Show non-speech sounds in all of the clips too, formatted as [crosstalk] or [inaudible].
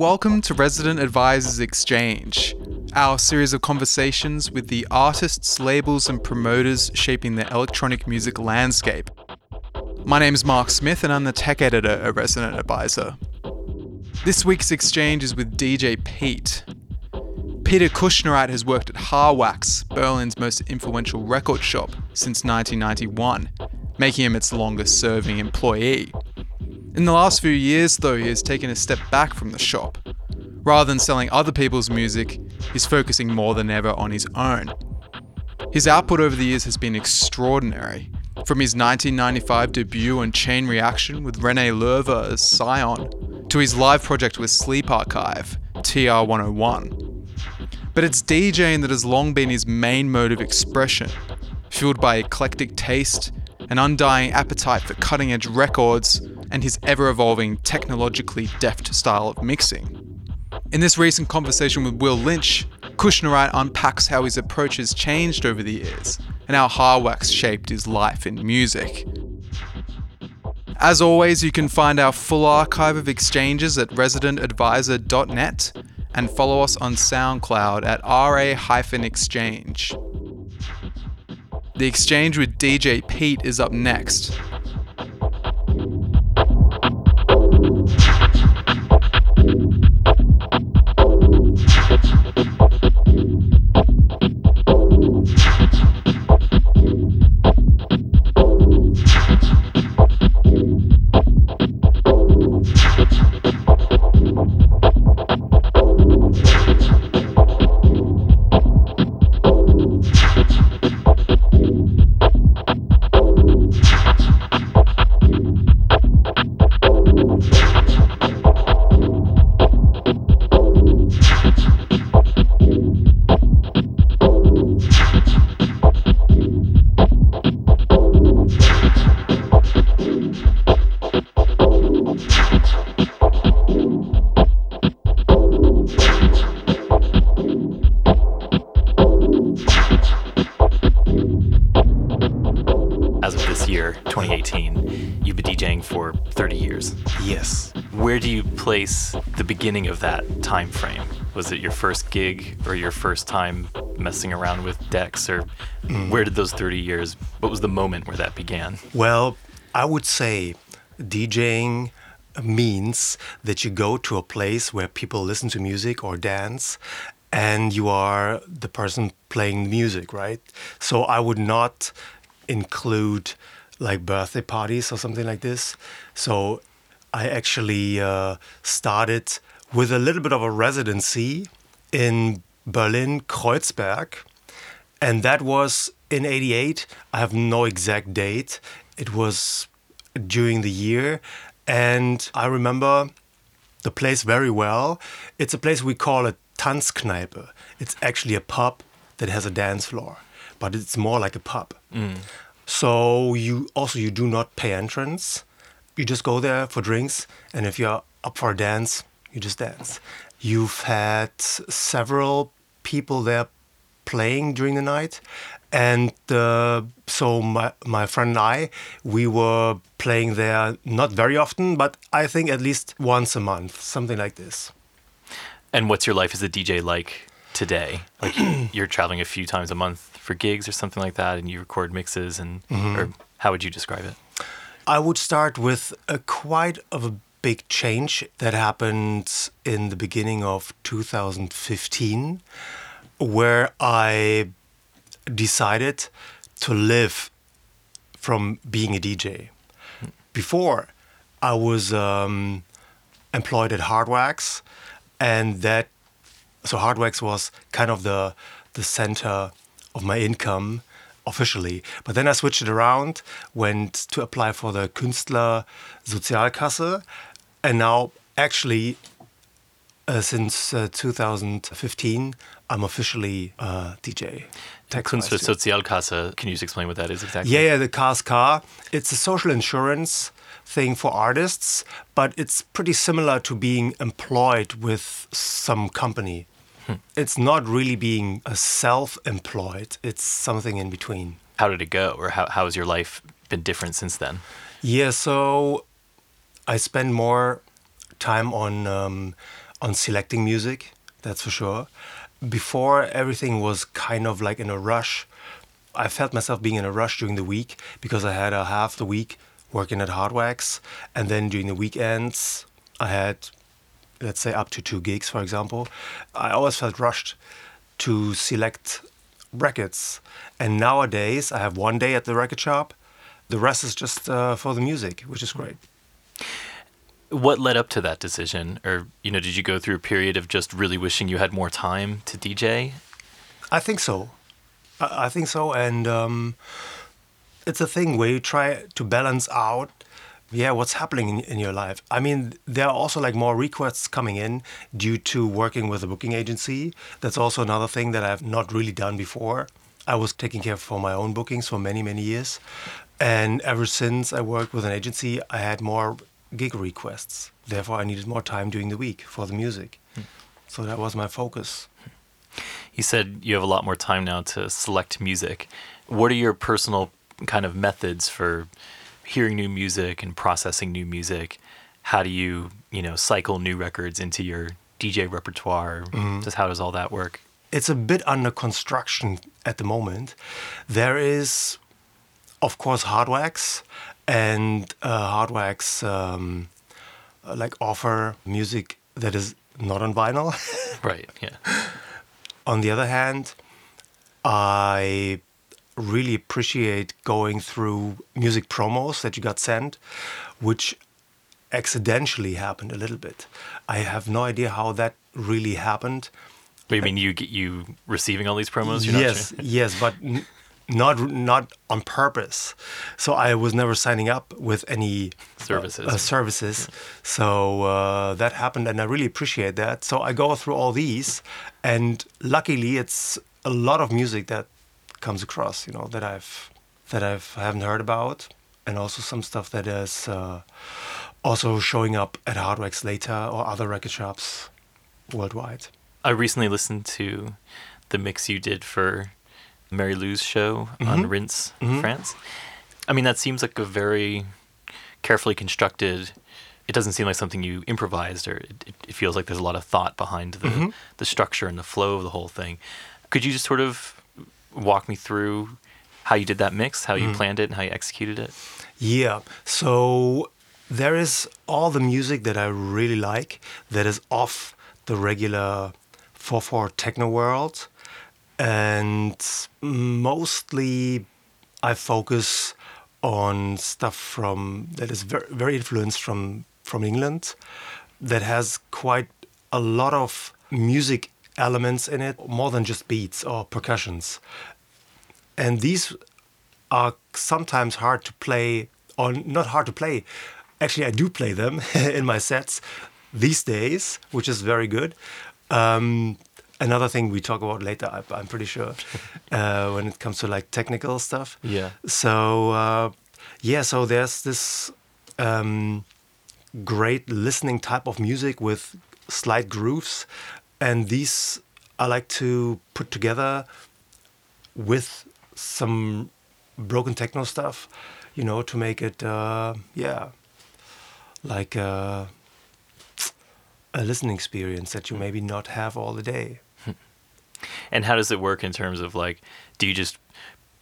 Welcome to Resident Advisors Exchange, our series of conversations with the artists, labels, and promoters shaping the electronic music landscape. My name is Mark Smith and I'm the tech editor at Resident Advisor. This week's exchange is with DJ Pete. Peter Kuschnereit has worked at Hardwax, Berlin's most influential record shop, since 1991, making him its longest serving employee. In the last few years, though, he has taken a step back from the shop. Rather than selling other people's music, he's focusing more than ever on his own. His output over the years has been extraordinary, from his 1995 debut on Chain Reaction with Rene Löwe as Scion, to his live project with Sleep Archive, TR101. But it's DJing that has long been his main mode of expression, fueled by eclectic taste, an undying appetite for cutting edge records, and his ever evolving, technologically deft style of mixing. In this recent conversation with Will Lynch, Kuschnereit unpacks how his approach has changed over the years and how Hardwax shaped his life in music. As always, you can find our full archive of exchanges at residentadvisor.net and follow us on SoundCloud at ra-exchange. The exchange with DJ Pete is up next. Your first gig or your first time messing around with decks or where did those 30 years what was the moment where that began? Well, I would say DJing means that you go to a place where people listen to music or dance and you are the person playing music, right? So I would not include like birthday parties or something like this. So I actually uh, started with a little bit of a residency in Berlin, Kreuzberg. And that was in 88. I have no exact date. It was during the year. And I remember the place very well. It's a place we call a Tanzkneipe. It's actually a pub that has a dance floor, but it's more like a pub. Mm. So you also you do not pay entrance. You just go there for drinks, and if you're up for a dance, you just dance. You've had several people there playing during the night, and uh, so my my friend and I we were playing there not very often, but I think at least once a month, something like this. And what's your life as a DJ like today? Like [clears throat] you're traveling a few times a month for gigs or something like that and you record mixes and or how would you describe it? I would start with a quite of a big change that happened in the beginning of 2015, where I decided to live from being a DJ. Before, I was um, employed at Hardwax, and that so Hardwax was kind of the the center of my income officially. But then I switched it around, went to apply for the Künstler Sozialkasse, and now actually uh, since uh, 2015 I'm officially uh, DJ. Kunst für wise, too. Sozialkasse. Can you explain what that is exactly? Yeah, yeah, the KSK. It's a social insurance thing for artists, but it's pretty similar to being employed with some company. It's not really being a self-employed. It's something in between. How did it go or how how has your life been different since then? Yeah, so I spend more time on um, on selecting music. That's for sure. Before everything was kind of like in a rush. I felt myself being in a rush during the week because I had a half the week working at Hardwax, and then during the weekends I had, let's say, up to two gigs, for example. I always felt rushed to select records, and nowadays I have one day at the record shop. The rest is just uh, for the music, which is great. What led up to that decision, or you know, did you go through a period of just really wishing you had more time to DJ? I think so. I, I think so, and um, it's a thing where you try to balance out yeah what's happening in, in, your life. I mean there are also like more requests coming in due to working with a booking agency. That's also another thing that i've not really done before. I was taking care for my own bookings for many many years. And ever since i worked with an agency i had more gig requests therefore i needed more time during the week for the music hmm. so that was my focus you said you have a lot more time now to select music what are your personal kind of methods for hearing new music and processing new music? How do you, you know, cycle new records into your DJ repertoire? Mm-hmm. Just how does all that work? It's a bit under construction at the moment. There is, of course, Hardwax, and uh, Hardwax um, like offer music that is not on vinyl. [laughs] right. Yeah. On the other hand, I really appreciate going through music promos that you got sent, which accidentally happened a little bit. I have no idea how that really happened. But you mean you get you receiving all these promos? You're yes, sure? yes, but not not on purpose. So I was never signing up with any services. Uh, uh, services. Yeah. So uh, that happened, and I really appreciate that. So I go through all these, and luckily, it's a lot of music that comes across, you know, that I've that I've haven't heard about, and also some stuff that is uh, also showing up at Hardwax later or other record shops worldwide. I recently listened to the mix you did for Mary Lou's show mm-hmm. on Rinse mm-hmm. France. I mean, that seems like a very carefully constructed. It doesn't seem like something you improvised, or it, it feels like there's a lot of thought behind the mm-hmm. the structure and the flow of the whole thing. Could you just sort of walk me through how you did that mix, how you mm. planned it, and how you executed it? Yeah. So there is all the music that I really like that is off the regular 4/4 techno world, and mostly I focus on stuff from that is very, very influenced from from England, that has quite a lot of music elements in it, more than just beats or percussions. And these are sometimes hard to play, or not hard to play. Actually, I do play them [laughs] in my sets these days, which is very good. Um, another thing we talk about later, I, am pretty sure, [laughs] uh, when it comes to like technical stuff. Yeah. So uh, yeah, so there's this um, great listening type of music with slight grooves and these I like to put together with some broken techno stuff, you know, to make it, uh, yeah, like a, a listening experience that you maybe not have all the day. And how does it work in terms of like, do you just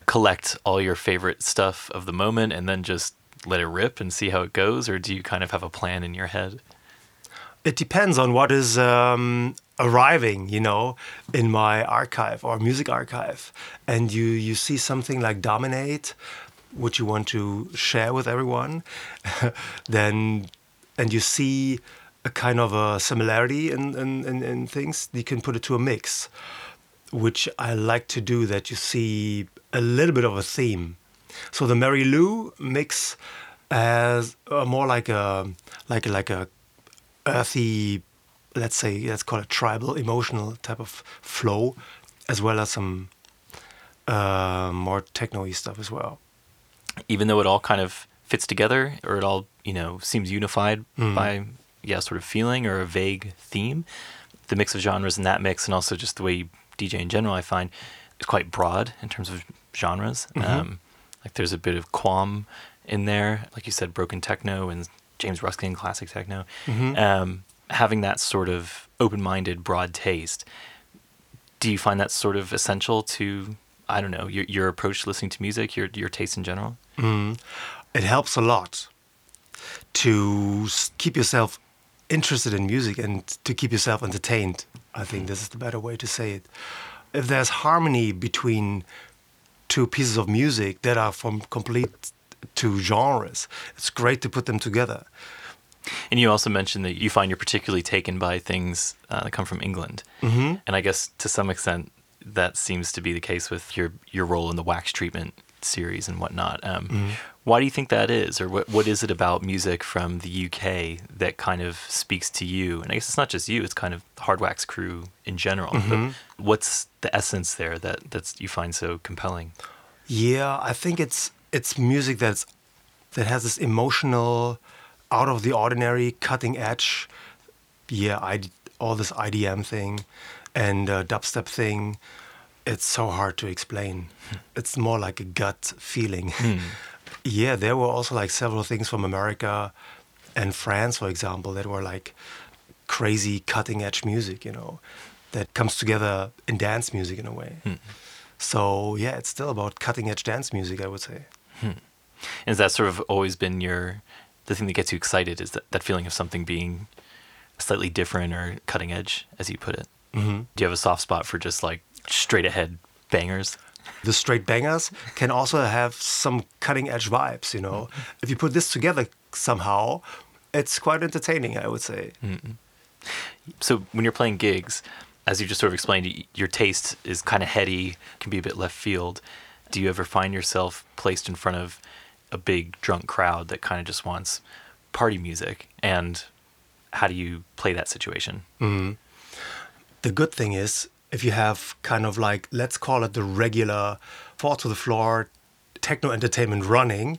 collect all your favorite stuff of the moment and then just let it rip and see how it goes, or do you kind of have a plan in your head? It depends on what is um, arriving, you know, in my archive or music archive, and you you see something like dominate, which you want to share with everyone, [laughs] then and you see a kind of a similarity in, in, in, in things, you can put it to a mix, which I like to do. That you see a little bit of a theme. So the Mary Lou mix as uh, more like a like like a earthy let's say let's call it tribal emotional type of flow as well as some uh, more techno stuff as well even though it all kind of fits together or it all you know seems unified mm. by yeah sort of feeling or a vague theme the mix of genres in that mix and also just the way you dj in general i find is quite broad in terms of genres mm-hmm. um, like there's a bit of quam in there like you said broken techno and James Ruskin classic techno. Um, having that sort of open-minded, broad taste, do you find that sort of essential to I don't know your your approach to listening to music, your your taste in general? It helps a lot to keep yourself interested in music and to keep yourself entertained. I think this is the better way to say it. If there's harmony between two pieces of music that are from complete two genres, it's great to put them together. And you also mentioned that you find you're particularly taken by things uh, that come from England, mm-hmm. and I guess to some extent that seems to be the case with your your role in the wax treatment series and whatnot. Um, Why do you think that is, or what what is it about music from the UK that kind of speaks to you? And I guess it's not just you; it's kind of the hard wax crew in general. But mm-hmm. what's the essence there that that's you find so compelling? Yeah, I think it's it's music that's that has this emotional, out of the ordinary, cutting edge. Yeah, I all this IDM thing, and uh, dubstep thing. It's so hard to explain. Hmm. It's more like a gut feeling. Hmm. [laughs] yeah, there were also like several things from America and France, for example, that were like crazy cutting edge music. You know, that comes together in dance music in a way. So yeah, it's still about cutting edge dance music, I would say. And has that sort of always been your the thing that gets you excited? Is that that feeling of something being slightly different or cutting edge, as you put it? Mm-hmm. Do you have a soft spot for just like straight ahead bangers? The straight bangers can also have some cutting edge vibes, you know. Mm-hmm. If you put this together somehow, it's quite entertaining, I would say. Mm-hmm. So when you're playing gigs, as you just sort of explained, your taste is kind of heady, can be a bit left field. Do you ever find yourself placed in front of a big drunk crowd that kind of just wants party music? And how do you play that situation? Mm-hmm. The good thing is, if you have kind of like, let's call it the regular fall to the floor techno entertainment running,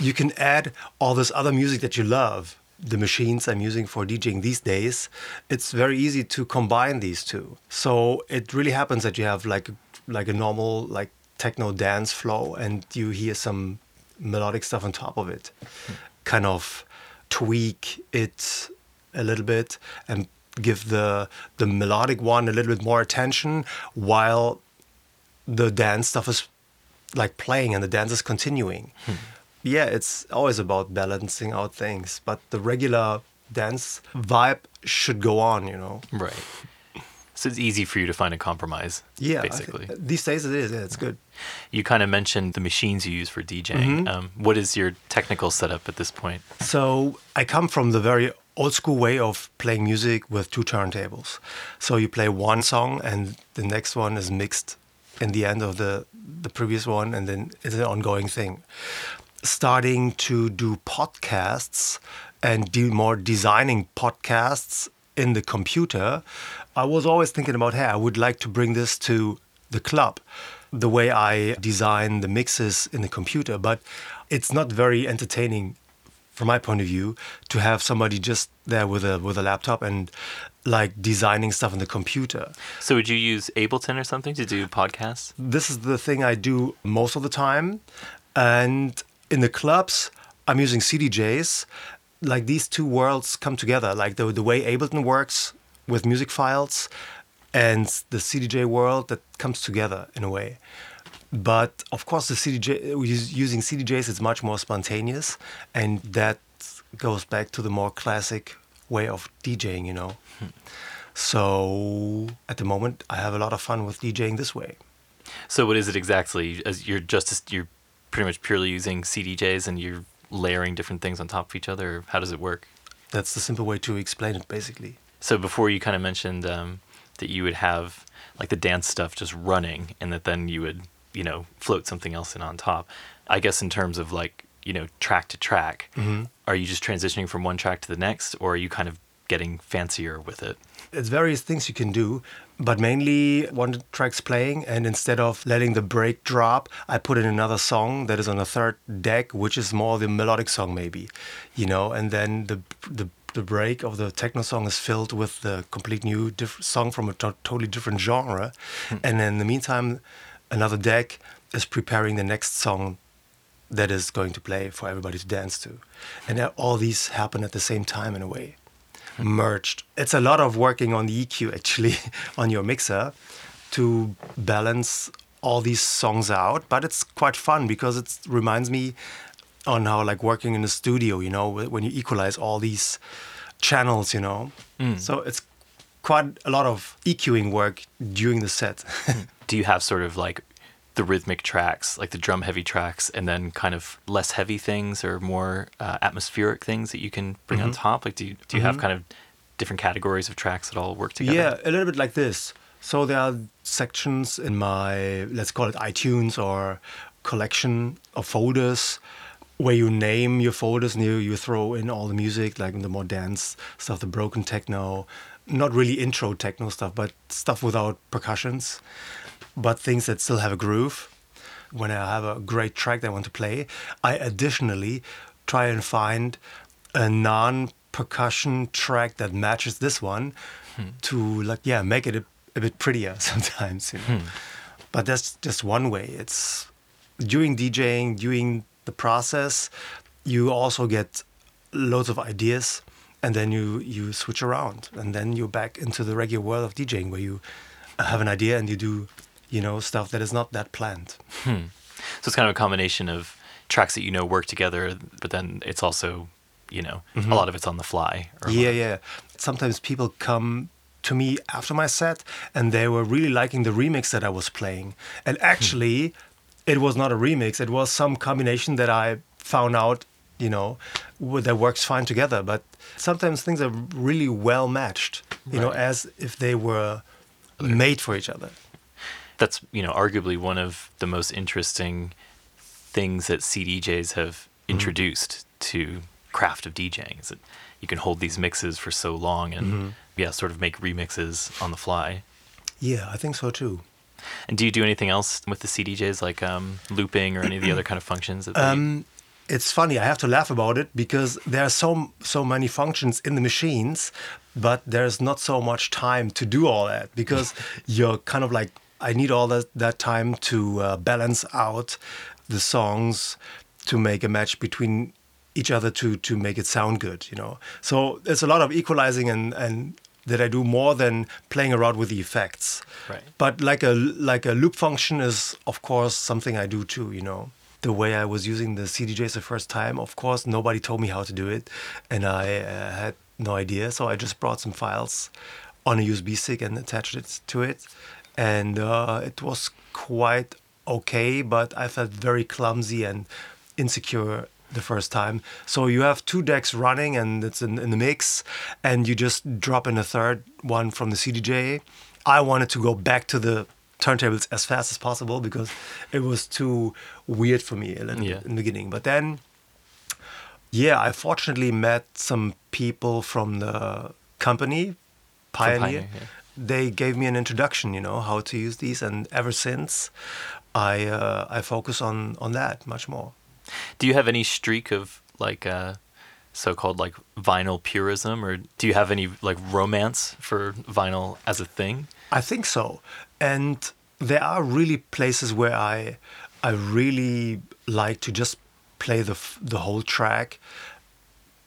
you can add all this other music that you love. The machines I'm using for DJing these days, it's very easy to combine these two. So it really happens that you have like like a normal like techno dance flow and you hear some melodic stuff on top of it. Hmm. Kind of tweak it a little bit and give the the melodic one a little bit more attention while the dance stuff is like playing and the dance is continuing. Yeah, it's always about balancing out things, but the regular dance vibe should go on, you know. Right. So it's easy for you to find a compromise, Yeah, basically. these days it is. Yeah, it's good. You kind of mentioned the machines you use for DJing. Um, what is your technical setup at this point? So I come from the very old school way of playing music with two turntables. So you play one song and the next one is mixed in the end of the the previous one and then it's an ongoing thing. Starting to do podcasts and do more designing podcasts in the computer, I was always thinking about, hey, I would like to bring this to the club, the way I design the mixes in the computer, but it's not very entertaining from my point of view to have somebody just there with a with a laptop and like designing stuff on the computer. So would you use Ableton or something to do podcasts? This is the thing I do most of the time. And in the clubs, I'm using CDJs. Like these two worlds come together. Like the, the way Ableton works with music files and the CDJ world that comes together in a way. But of course, the CDJ, using CDJs is much more spontaneous. And that goes back to the more classic way of DJing, you know. So at the moment, I have a lot of fun with DJing this way. So what is it exactly? As you're just you're pretty much purely using CDJs and you're layering different things on top of each other. How does it work? That's the simple way to explain it, basically. So before you kind of mentioned um, that you would have like the dance stuff just running, and that then you would you know float something else in on top. I guess in terms of like you know track to track, mm-hmm. are you just transitioning from one track to the next, or are you kind of getting fancier with it? It's various things you can do, but mainly one track's playing, and instead of letting the break drop, I put in another song that is on a third deck, which is more the melodic song, maybe, you know, and then the the the break of the techno song is filled with the complete new diff- song from a to- totally different genre, hmm. and in the meantime, another deck is preparing the next song that is going to play for everybody to dance to. And all these happen at the same time in a way, merged. It's a lot of working on the EQ actually [laughs] on your mixer to balance all these songs out, but it's quite fun because it reminds me on how like working in a studio, you know, when you equalize all these channels, you know. Mm. So it's quite a lot of EQing work during the set. [laughs] Do you have sort of like the rhythmic tracks, like the drum heavy tracks, and then kind of less heavy things or more uh, atmospheric things that you can bring on top? Like, do you, do you have kind of different categories of tracks that all work together? Yeah, a little bit like this. So there are sections in my, let's call it iTunes or collection of folders where you name your folders and you, you throw in all the music, like the more dance stuff, the broken techno, not really intro techno stuff, but stuff without percussions, but things that still have a groove. When I have a great track that I want to play, I additionally try and find a non percussion track that matches this one hmm. to like yeah make it a, a bit prettier [laughs] sometimes you know. Hmm. But that's just one way. It's during djing during the process. You also get loads of ideas and then you you switch around and then you're back into the regular world of djing where you have an idea and you do you know stuff that is not that planned hmm. So it's kind of a combination of tracks that you know work together, but then it's also, you know, a mm-hmm. lot of it's on the fly. Yeah, yeah. Sometimes people come to me after my set and they were really liking the remix that I was playing. And hmm. actually, it was not a remix, it was some combination that I found out, you know, that works fine together. But sometimes things are really well matched, you know, as if they were made for each other. that's you know arguably one of the most interesting things that CDJs have introduced to craft of DJing is that you can hold these mixes for so long and yeah sort of make remixes on the fly Yeah, I think so too. and do you do anything else with the CDJs like um, looping or any of the [clears throat] other kind of functions that they, Um, it's funny. I have to laugh about it because there are so so many functions in the machines, but there's not so much time to do all that because [laughs] you're kind of like I need all that that time to uh, balance out the songs to make a match between each other to to make it sound good. You know, so there's a lot of equalizing and and that I do more than playing around with the effects. Right. But like a like a loop function is of course something I do too. You know, the way I was using the CDJs the first time, of course nobody told me how to do it, and I uh, had no idea. So I just brought some files on a USB stick and attached it to it, and uh, it was quite okay. But I felt very clumsy and insecure the first time. So you have two decks running and it's in, in the mix, and you just drop in a third one from the CDJ. I wanted to go back to the turntables as fast as possible because it was too weird for me Yeah. in the beginning. But then, yeah, I fortunately met some people from the company, Pioneer. Pioneer, yeah. They gave me an introduction, you know, how to use these, and ever since, I uh, I focus on on that much more. do you have any streak of like uh, so-called like vinyl purism or do you have any like romance for vinyl as a thing I think so. And there are really places where I I really like to just play the the whole track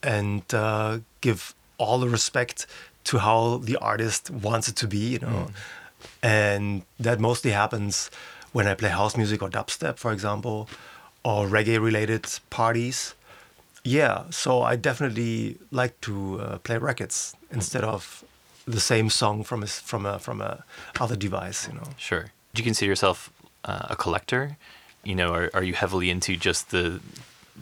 and uh, give all the respect to how the artist wants it to be, you know. And that mostly happens when I play house music or dubstep, for example, or reggae related parties. Yeah, so I definitely like to uh, play records instead of the same song from a, from a from a other device. You know. Sure. Do you consider yourself uh, a collector? You know, are, are you heavily into just the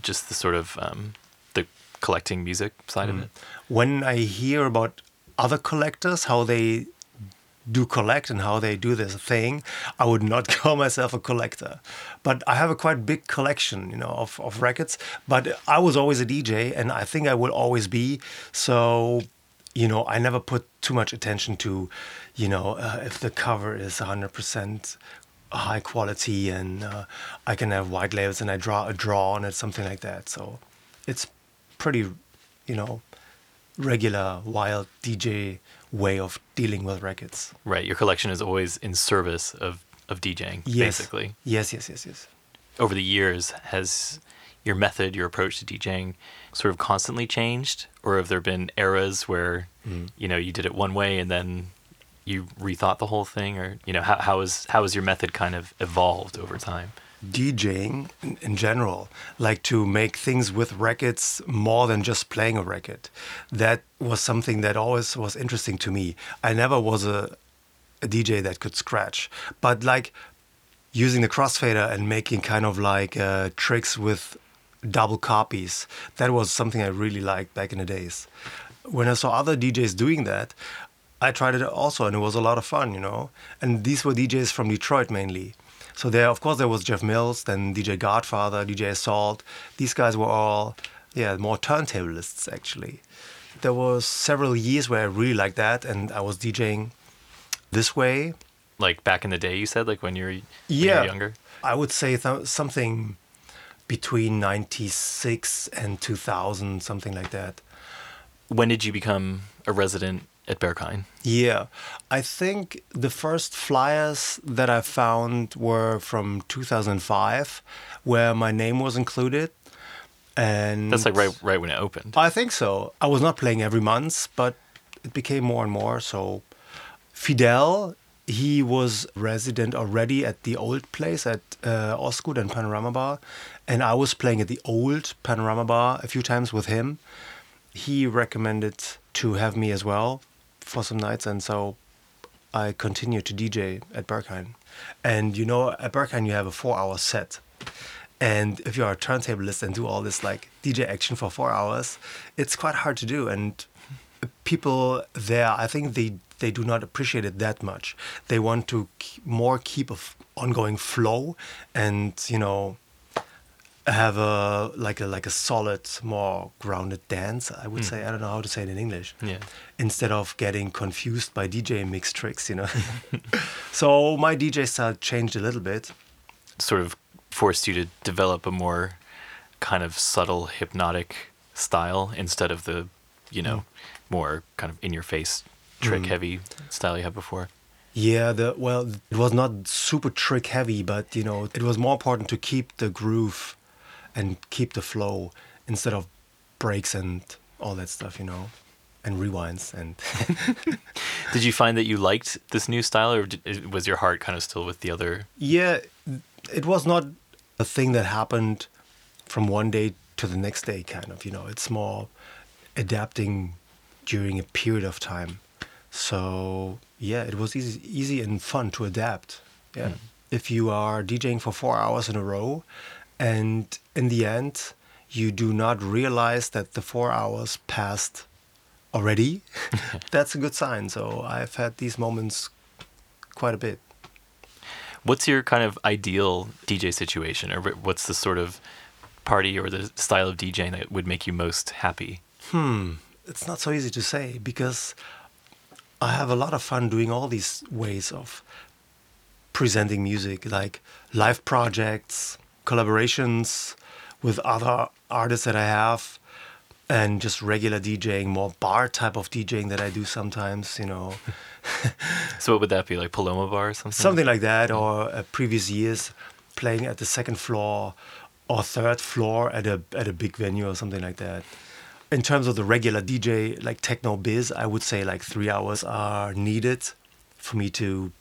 just the sort of um, the collecting music side of it? When I hear about other collectors, how they do collect and how they do this thing, I would not [laughs] call myself a collector. But I have a quite big collection, you know, of, of records. But I was always a DJ and I think I will always be. So, you know, I never put too much attention to, you know, uh, if the cover is 100% high quality and uh, I can have white labels and I draw a draw on it, something like that. So it's pretty, you know, regular wild DJ way of dealing with records. Right. Your collection is always in service of of DJing, Yes. basically. Yes, yes, yes, yes. over the years, has your method, your approach to DJing sort of constantly changed? Or have there been eras where, mm. you know, you did it one way and then you rethought the whole thing? Or, you know, how, how, is, how has your method kind of evolved over time? DJing in, in general, like to make things with records more than just playing a record. That was something that always was interesting to me. I never was a, a DJ that could scratch, but like using the crossfader and making kind of like uh, tricks with double copies, that was something I really liked back in the days. When I saw other DJs doing that, I tried it also, and it was a lot of fun, you know. And these were DJs from Detroit mainly. So there, of course, there was Jeff Mills, then DJ Godfather, DJ Assault. These guys were all, yeah, more turntablists actually. There was several years where I really liked that, and I was DJing this way. Like back in the day, you said, like when you were, when you Yeah, were younger? I would say th- something between '96 and 2000, something like that. When did you become a resident at Berghain? Yeah, I think the first flyers that I found were from 2005, where my name was included, and That's like right, right when it opened. I think so. I was not playing every month, but it became more and more. So, Fiedel, he was resident already at the old place at uh, Ostgut and Panorama Bar, and I was playing at the old Panorama Bar a few times with him. He recommended to have me as well for some nights, and so I continued to DJ at Berghain. And you know, at Berghain you have a four-hour set. And if you're a turntablist and do all this like DJ action for four hours, it's quite hard to do. And people there, I think they they do not appreciate it that much. They want to more keep a f- ongoing flow, and you know, have a like a like a solid, more grounded dance. I would hmm. say I don't know how to say it in English. Yeah. Instead of getting confused by DJ mix tricks, you know. [laughs] [laughs] so my DJ style changed a little bit. sort of forced you to develop a more kind of subtle hypnotic style instead of the you know hmm. more kind of in your face trick hmm. heavy style you had before Yeah, the well, it was not super trick heavy, but you know, it was more important to keep the groove and keep the flow instead of breaks and all that stuff, you know, and rewinds and [laughs] did you find that you liked this new style or did, was your heart kind of still with the other yeah, it was not a thing that happened from one day to the next day kind of, you know. It's more adapting during a period of time. So, yeah, it was easy easy and fun to adapt. Yeah. Hmm. If you are DJing for 4 hours in a row and in the end you do not realize that the 4 hours passed already, [laughs] that's a good sign. So, I've had these moments quite a bit. what's your kind of ideal dj situation or what's the sort of party or the style of djing that would make you most happy Hmm, it's not so easy to say because I have a lot of fun doing all these ways of presenting music, like live projects, collaborations with other artists that I have, and just regular DJing, more bar type of DJing that I do sometimes, you know, [laughs] so what would that be like paloma bar or something something like that, or uh, previous years playing at the second floor or third floor at a at a big venue or something like that. In terms of the regular DJ, like techno biz, I would say like three hours are needed for me to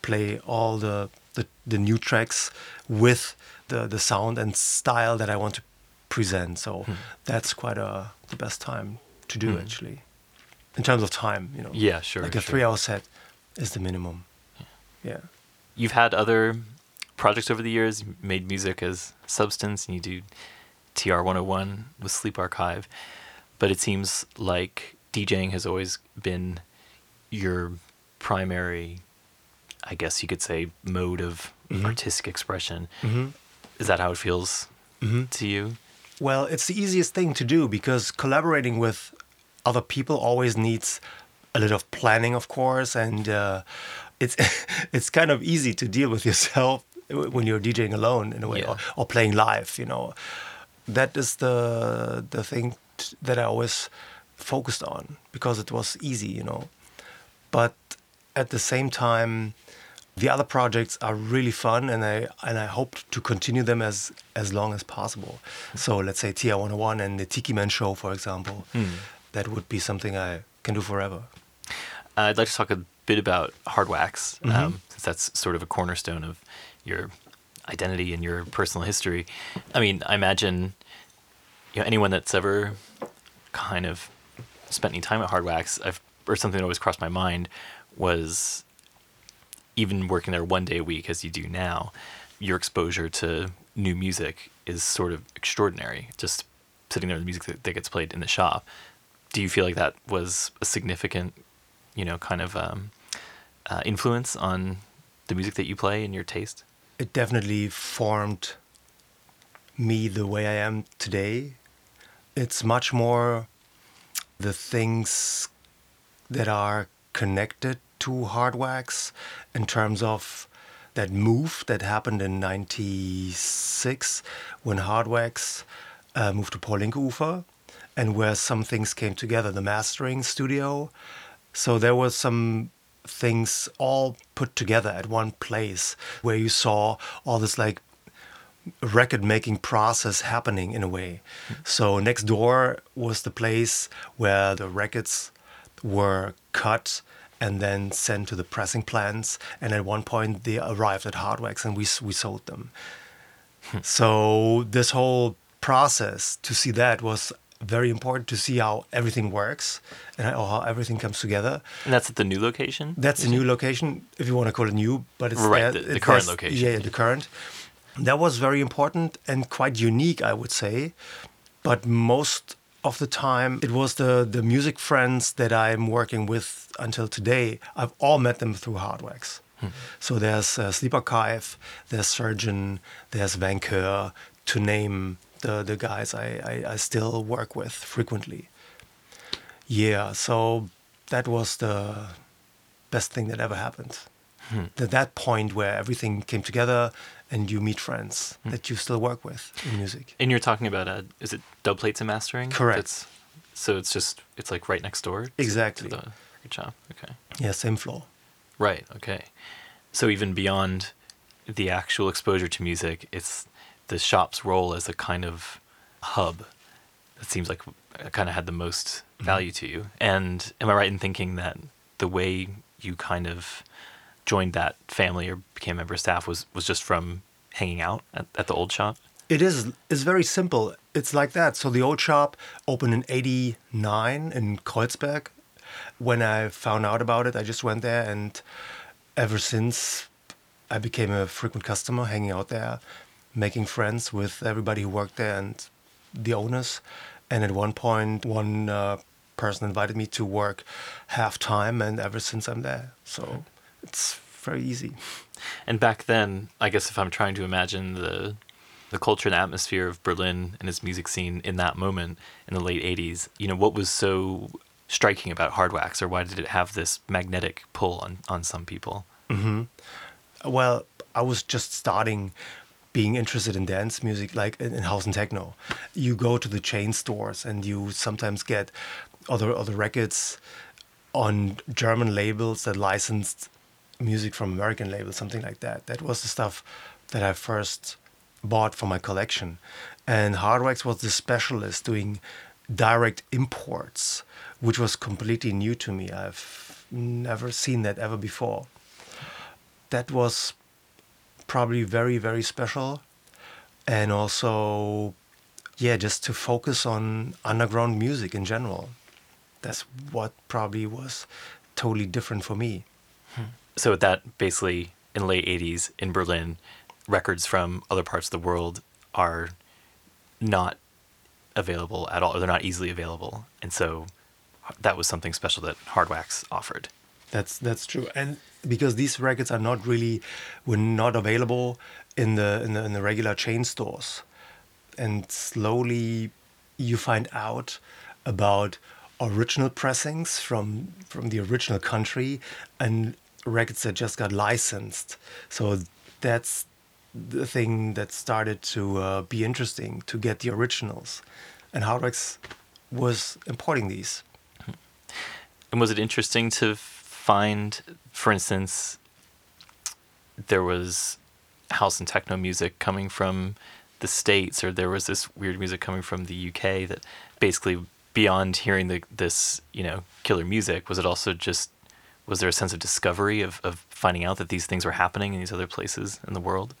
play all the the, the new tracks with the the sound and style that I want to present. So hmm. that's quite a the best time to do hmm. actually. In terms of time, you know. Yeah, sure, Like a sure. three hour set is the minimum. Yeah. you've had other projects over the years. You made music as Substance, and you do TR 101 with Sleep Archive. But it seems like DJing has always been your primary, I guess you could say, mode of mm-hmm. artistic expression. Mm-hmm. Is that how it feels to you? Well, it's the easiest thing to do because collaborating with other people always needs a little of planning, of course, and uh, it's [laughs] it's kind of easy to deal with yourself [laughs] when you're DJing alone in a way, Yeah. or, or playing live. You know, that is the the thing t- that I always focused on because it was easy. You know, but at the same time, The other projects are really fun, and I and I hope to continue them as as long as possible. So let's say TR 101 and the Tiki Man Show, for example, that would be something I can do forever. Uh, I'd like to talk a bit about hard wax, um, since that's sort of a cornerstone of your identity and your personal history. I mean, I imagine you know anyone that's ever kind of spent any time at hard wax, I've or something that always crossed my mind was even working there one day a week as you do now, your exposure to new music is sort of extraordinary. Just sitting there, the music that, that gets played in the shop. Do you feel like that was a significant, you know, kind of um, uh, influence on the music that you play and your taste? It definitely formed me the way I am today. It's much more the things that are connected to hard wax in terms of that move that happened in 96 when hard wax uh, moved to Paul-Lincke-Ufer and where some things came together the mastering studio so there was some things all put together at one place where you saw all this like record making process happening in a way. So next door was the place where the records were cut and then sent to the pressing plants. And at one point they arrived at Hardwax and we we sold them. Hmm. so this whole process to see that was very important to see how everything works and how everything comes together. And that's at the new location. That's the new location, if you want to call it new, but it's Right, there- the- the it's current location. Yeah, the current. That was very important and quite unique, I would say. But most of the time, it was the the music friends that I'm working with until today. I've all met them through Hardwax. So there's uh, Sleep Archive, there's Surgeon, there's Vainqueur, to name the the guys I, I, I still work with frequently. Yeah, so that was the best thing that ever happened. At that point where everything came together and you meet friends that you still work with in music. And you're talking about uh, is it dub plates and mastering? Correct. That's, so it's just it's like right next door. to- Exactly. To the record shop. Okay. Yeah, same floor. Right. Okay. So even beyond the actual exposure to music, it's the shop's role as a kind of hub that seems like kind of had the most value to you. And am I right in thinking that the way you kind of joined that family or became a member of staff was was just from hanging out at, at the old shop? It is it's very simple. It's like that. So the old shop opened in 89 in Kreuzberg. When I found out about it, I just went there and ever since I became a frequent customer hanging out there, making friends with everybody who worked there and the owners. And at one point one uh, person invited me to work half time and ever since I'm there. So it's very easy. And back then, I guess if I'm trying to imagine the the culture and atmosphere of Berlin and its music scene in that moment in the late 80s, you know, what was so striking about hard wax or why did it have this magnetic pull on, on some people? Mm-hmm. Well, I was just starting being interested in dance music, like in, in house and techno. You go to the chain stores and you sometimes get other other records on German labels that licensed music from American labels, something like that. That was the stuff that I first bought for my collection. And Hardwax was the specialist doing direct imports, which was completely new to me. I've never seen that ever before that was probably very very special and also yeah just to focus on underground music in general that's what probably was totally different for me So that basically in the late 80s in Berlin, records from other parts of the world are not available at all, or they're not easily available. And so that was something special that Hardwax offered. that's that's true and because these records are not really were not available in the in the, in the regular chain stores and slowly you find out about original pressings from from the original country and records that just got licensed. So that's the thing that started to uh, be interesting to get the originals. And Hardwax was importing these. And was it interesting to find, for instance, there was house and techno music coming from the states, or there was this weird music coming from the UK that basically beyond hearing the, this you know killer music was it also just was there a sense of discovery of, of finding out that these things were happening in these other places in the world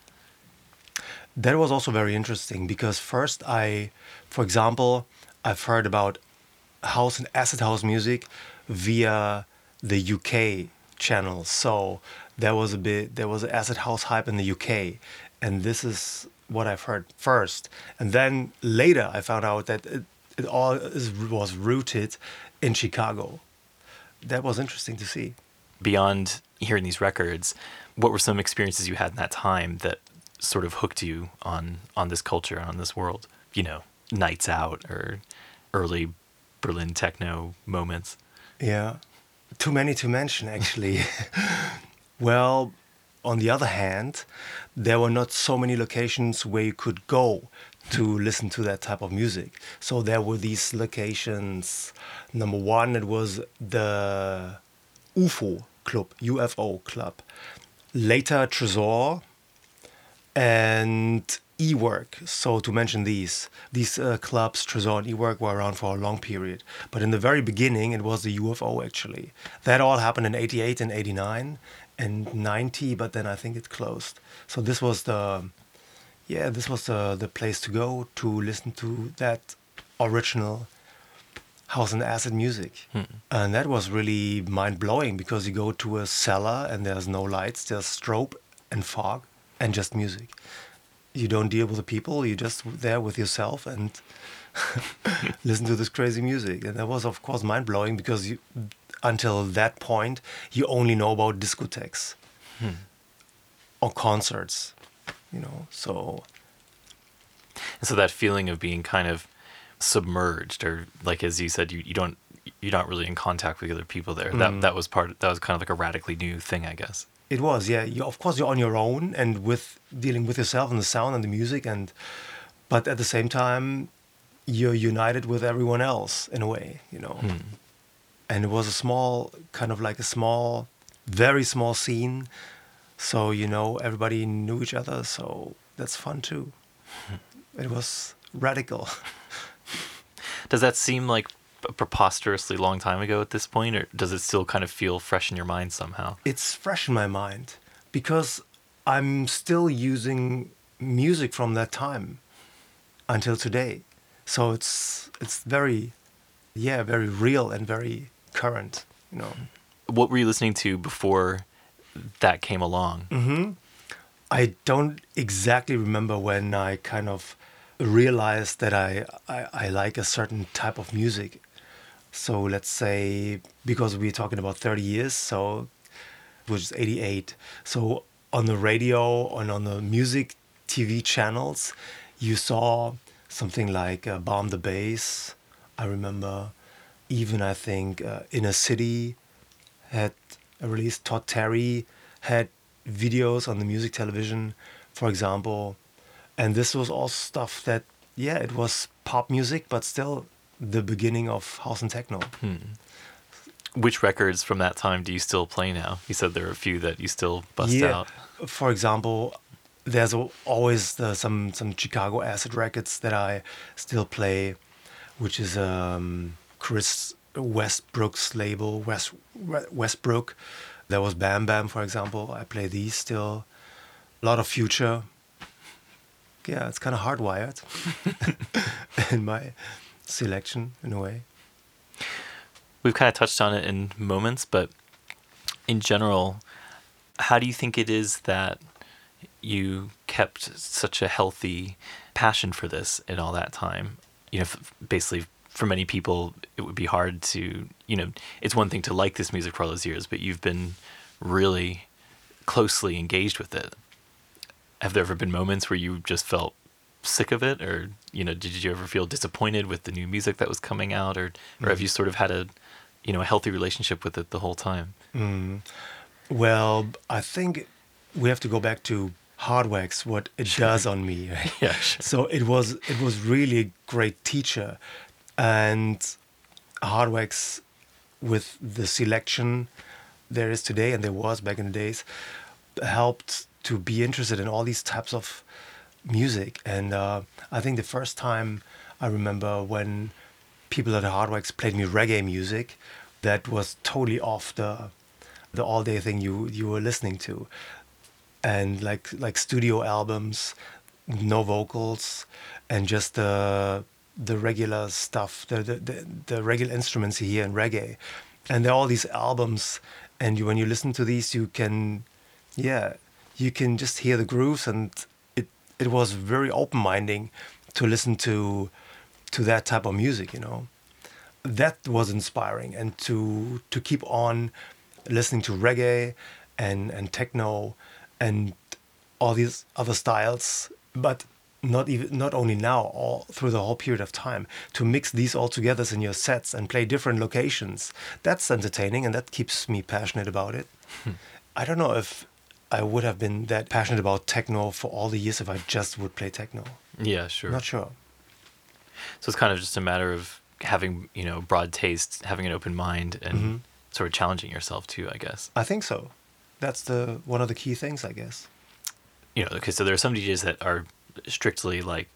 that was also very interesting because first I, for example, I've heard about house and acid house music via the UK channel. So there was a bit, there was an acid house hype in the UK, and this is what I've heard first. And then later I found out that it, it all is, was rooted in Chicago. That was interesting to see. Beyond hearing these records, what were some experiences you had in that time that sort of hooked you on on this culture on this world? You know nights out or early berlin techno moments. Yeah. Too many to mention actually. [laughs] Well on the other hand there were not so many locations where you could go to listen to that type of music so there were these locations number one it was the ufo club ufo club later tresor and E-Werk. So to mention these, these uh, clubs, Tresor and E-Werk, were around for a long period. But in the very beginning, it was the UFO actually. That all happened in '88 and '89 and '90, but then I think it closed. So this was the, yeah, this was the the place to go to listen to that original house and acid music. Hmm. And that was really mind blowing because you go to a cellar and there's no lights, there's strobe and fog and just music. You don't deal with the people. You're just there with yourself and [laughs] listen to this crazy music. And that was, of course, mind blowing because you, until that point, you only know about discotheques hmm. or concerts. You know, so. And so that feeling of being kind of submerged, or like as you said, you, you don't you're not really in contact with other people there. Mm. That that was part. That was kind of like a radically new thing, I guess. It was, yeah. You, of course, you're on your own and with dealing with yourself and the sound and the music, and but at the same time, you're united with everyone else in a way, you know. Hmm. And it was a small, kind of like a small, very small scene. So you know, everybody knew each other. So that's fun too. it was radical. [laughs] Does that seem like a preposterously long time ago at this point, or does it still kind of feel fresh in your mind somehow? It's fresh in my mind because I'm still using music from that time until today. So it's it's very, yeah, very real and very current. You know. What were you listening to before that came along? Mm-hmm. I don't exactly remember when I kind of realized that I, I, I like a certain type of music so let's say because we're talking about 30 years, so which is 88. So on the radio and on the music TV channels, you saw something like uh, Bomb the Bass. I remember even I think uh, Inner City had released. Todd Terry had videos on the music television, for example, and this was all stuff that yeah, it was pop music, but still the beginning of house and techno. Hmm. Which records from that time do you still play now? You said there are a few that you still bust yeah. out. For example, there's always the, some some Chicago acid records that I still play, which is um, Chris Westbrook's label, West Westbrook. There was Bam Bam, for example. I play these still. A lot of Future. Yeah, it's kind of hardwired [laughs] in my selection in a way. We've kind of touched on it in moments, but in general, how do you think it is that you kept such a healthy passion for this in all that time? You know, basically, for many people, it would be hard to, you know, it's one thing to like this music for all those years, but you've been really closely engaged with it. Have there ever been moments where you just felt sick of it or you know did you ever feel disappointed with the new music that was coming out or or have mm. you sort of had a you know a healthy relationship with it the whole time mm. well i think we have to go back to hardwax what it sure. does on me right? [laughs] yeah sure. so it was it was really a great teacher and hardwax with the selection there is today and there was back in the days helped to be interested in all these types of music. And uh, I think the first time I remember when people at Hardwax played me reggae music, that was totally off the the all day thing you you were listening to, and like like studio albums, no vocals, and just the the regular stuff, the the, the, the regular instruments hear in reggae, and there are all these albums, and you, when you listen to these, you can, yeah, you can just hear the grooves, and it it was very open minding to listen to to that type of music, you know. That was inspiring, and to to keep on listening to reggae and and techno and all these other styles, but not even not only now, all through the whole period of time, to mix these all together in your sets and play different locations. That's entertaining, and that keeps me passionate about it. I don't know if I would have been that passionate about techno for all the years if I just would play techno. Yeah, sure. Not sure. So it's kind of just a matter of having, you know, broad taste, having an open mind, and Mm-hmm. sort of challenging yourself too, I guess. I think so. That's the one of the key things, I guess. You know, okay, so there are some DJs that are strictly like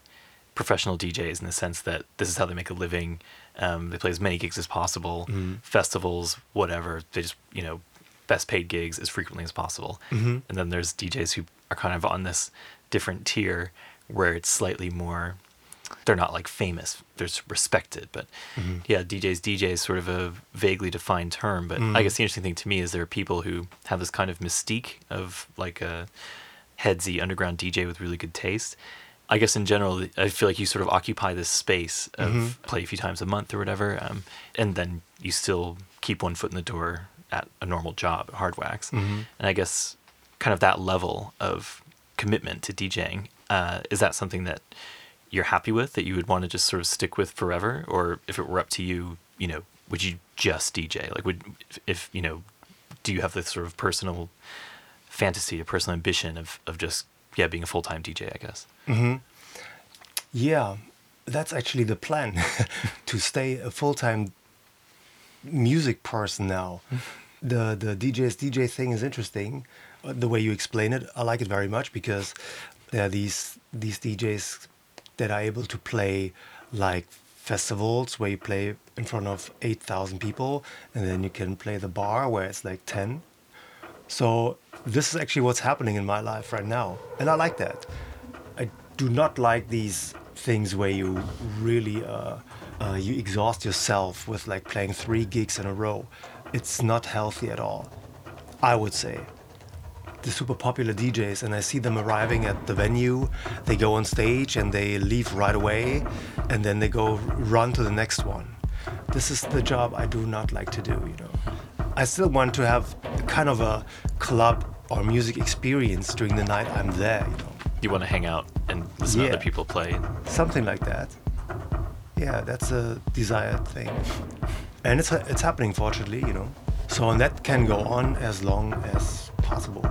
professional DJs in the sense that this is how they make a living. Um, they play as many gigs as possible, Mm-hmm. festivals, whatever. They just, you know, best paid gigs as frequently as possible. Mhm. And then there's DJs who are kind of on this different tier where it's slightly more they're not like famous they're respected but Mm-hmm. yeah djs dj is sort of a vaguely defined term but i guess the interesting thing to me is there are people who have this kind of mystique of like a headsy underground dj with really good taste. I guess in general i feel like you sort of occupy this space of play a few times a month or whatever um, and then you still keep one foot in the door at a normal job at hardwax and i guess kind of that level of commitment to DJing, uh, is that something that you're happy with that you would want to just sort of stick with forever, or if it were up to you, you know, would you just DJ? Like, would if you know, do you have this sort of personal fantasy, a personal ambition of of just yeah being a full time DJ? I guess. Yeah, that's actually the plan [laughs] to stay a full time music person now. The the DJ's DJ thing is interesting. uh, The way you explain it, I like it very much because there are these these DJs that are able to play like festivals where you play in front of eight thousand people, and then you can play the bar where it's like ten. So this is actually what's happening in my life right now, and I like that. I do not like these things where you really uh, uh, you exhaust yourself with like playing three gigs in a row. It's not healthy at all. I would say the super popular DJs, and I see them arriving at the venue. They go on stage and they leave right away, and then they go run to the next one. This is the job I do not like to do. You know, I still want to have kind of a club or music experience during the night I'm there. You know. You want to hang out and listen to other people play. something like that. Yeah, that's a desired thing, and it's it's happening fortunately, you know. So and that can go on as long as possible.